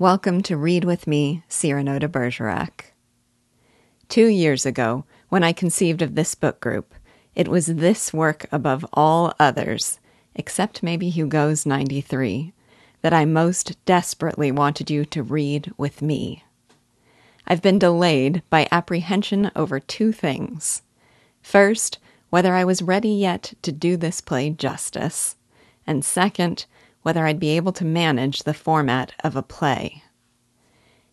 Welcome to Read With Me, Cyrano de Bergerac. Two years ago, when I conceived of this book group, it was this work above all others, except maybe Hugo's 93, that I most desperately wanted you to read with me. I've been delayed by apprehension over two things. First, whether I was ready yet to do this play justice, and second, whether I'd be able to manage the format of a play.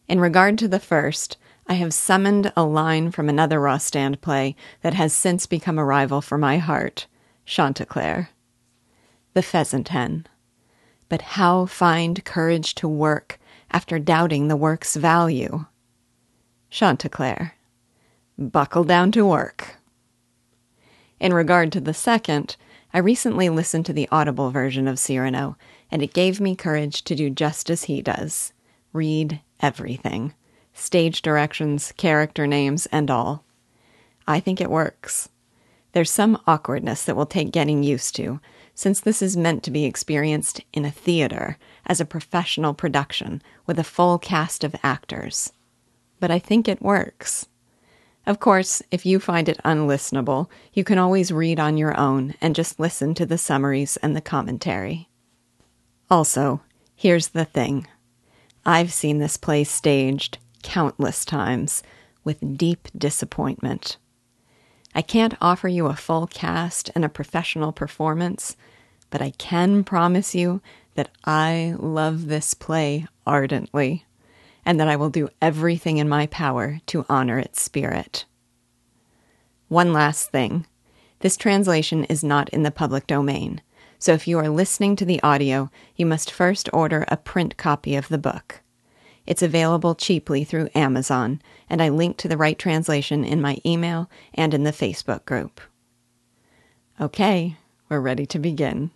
In regard to the first, I have summoned a line from another Rostand play that has since become a rival for my heart Chanticleer. The Pheasant Hen. But how find courage to work after doubting the work's value? Chanticleer. Buckle down to work. In regard to the second, I recently listened to the audible version of Cyrano, and it gave me courage to do just as he does read everything stage directions, character names, and all. I think it works. There's some awkwardness that will take getting used to, since this is meant to be experienced in a theater as a professional production with a full cast of actors. But I think it works. Of course, if you find it unlistenable, you can always read on your own and just listen to the summaries and the commentary. Also, here's the thing I've seen this play staged countless times with deep disappointment. I can't offer you a full cast and a professional performance, but I can promise you that I love this play ardently and that I will do everything in my power to honor its spirit. One last thing this translation is not in the public domain, so if you are listening to the audio, you must first order a print copy of the book. It's available cheaply through Amazon, and I link to the right translation in my email and in the Facebook group. Okay, we're ready to begin.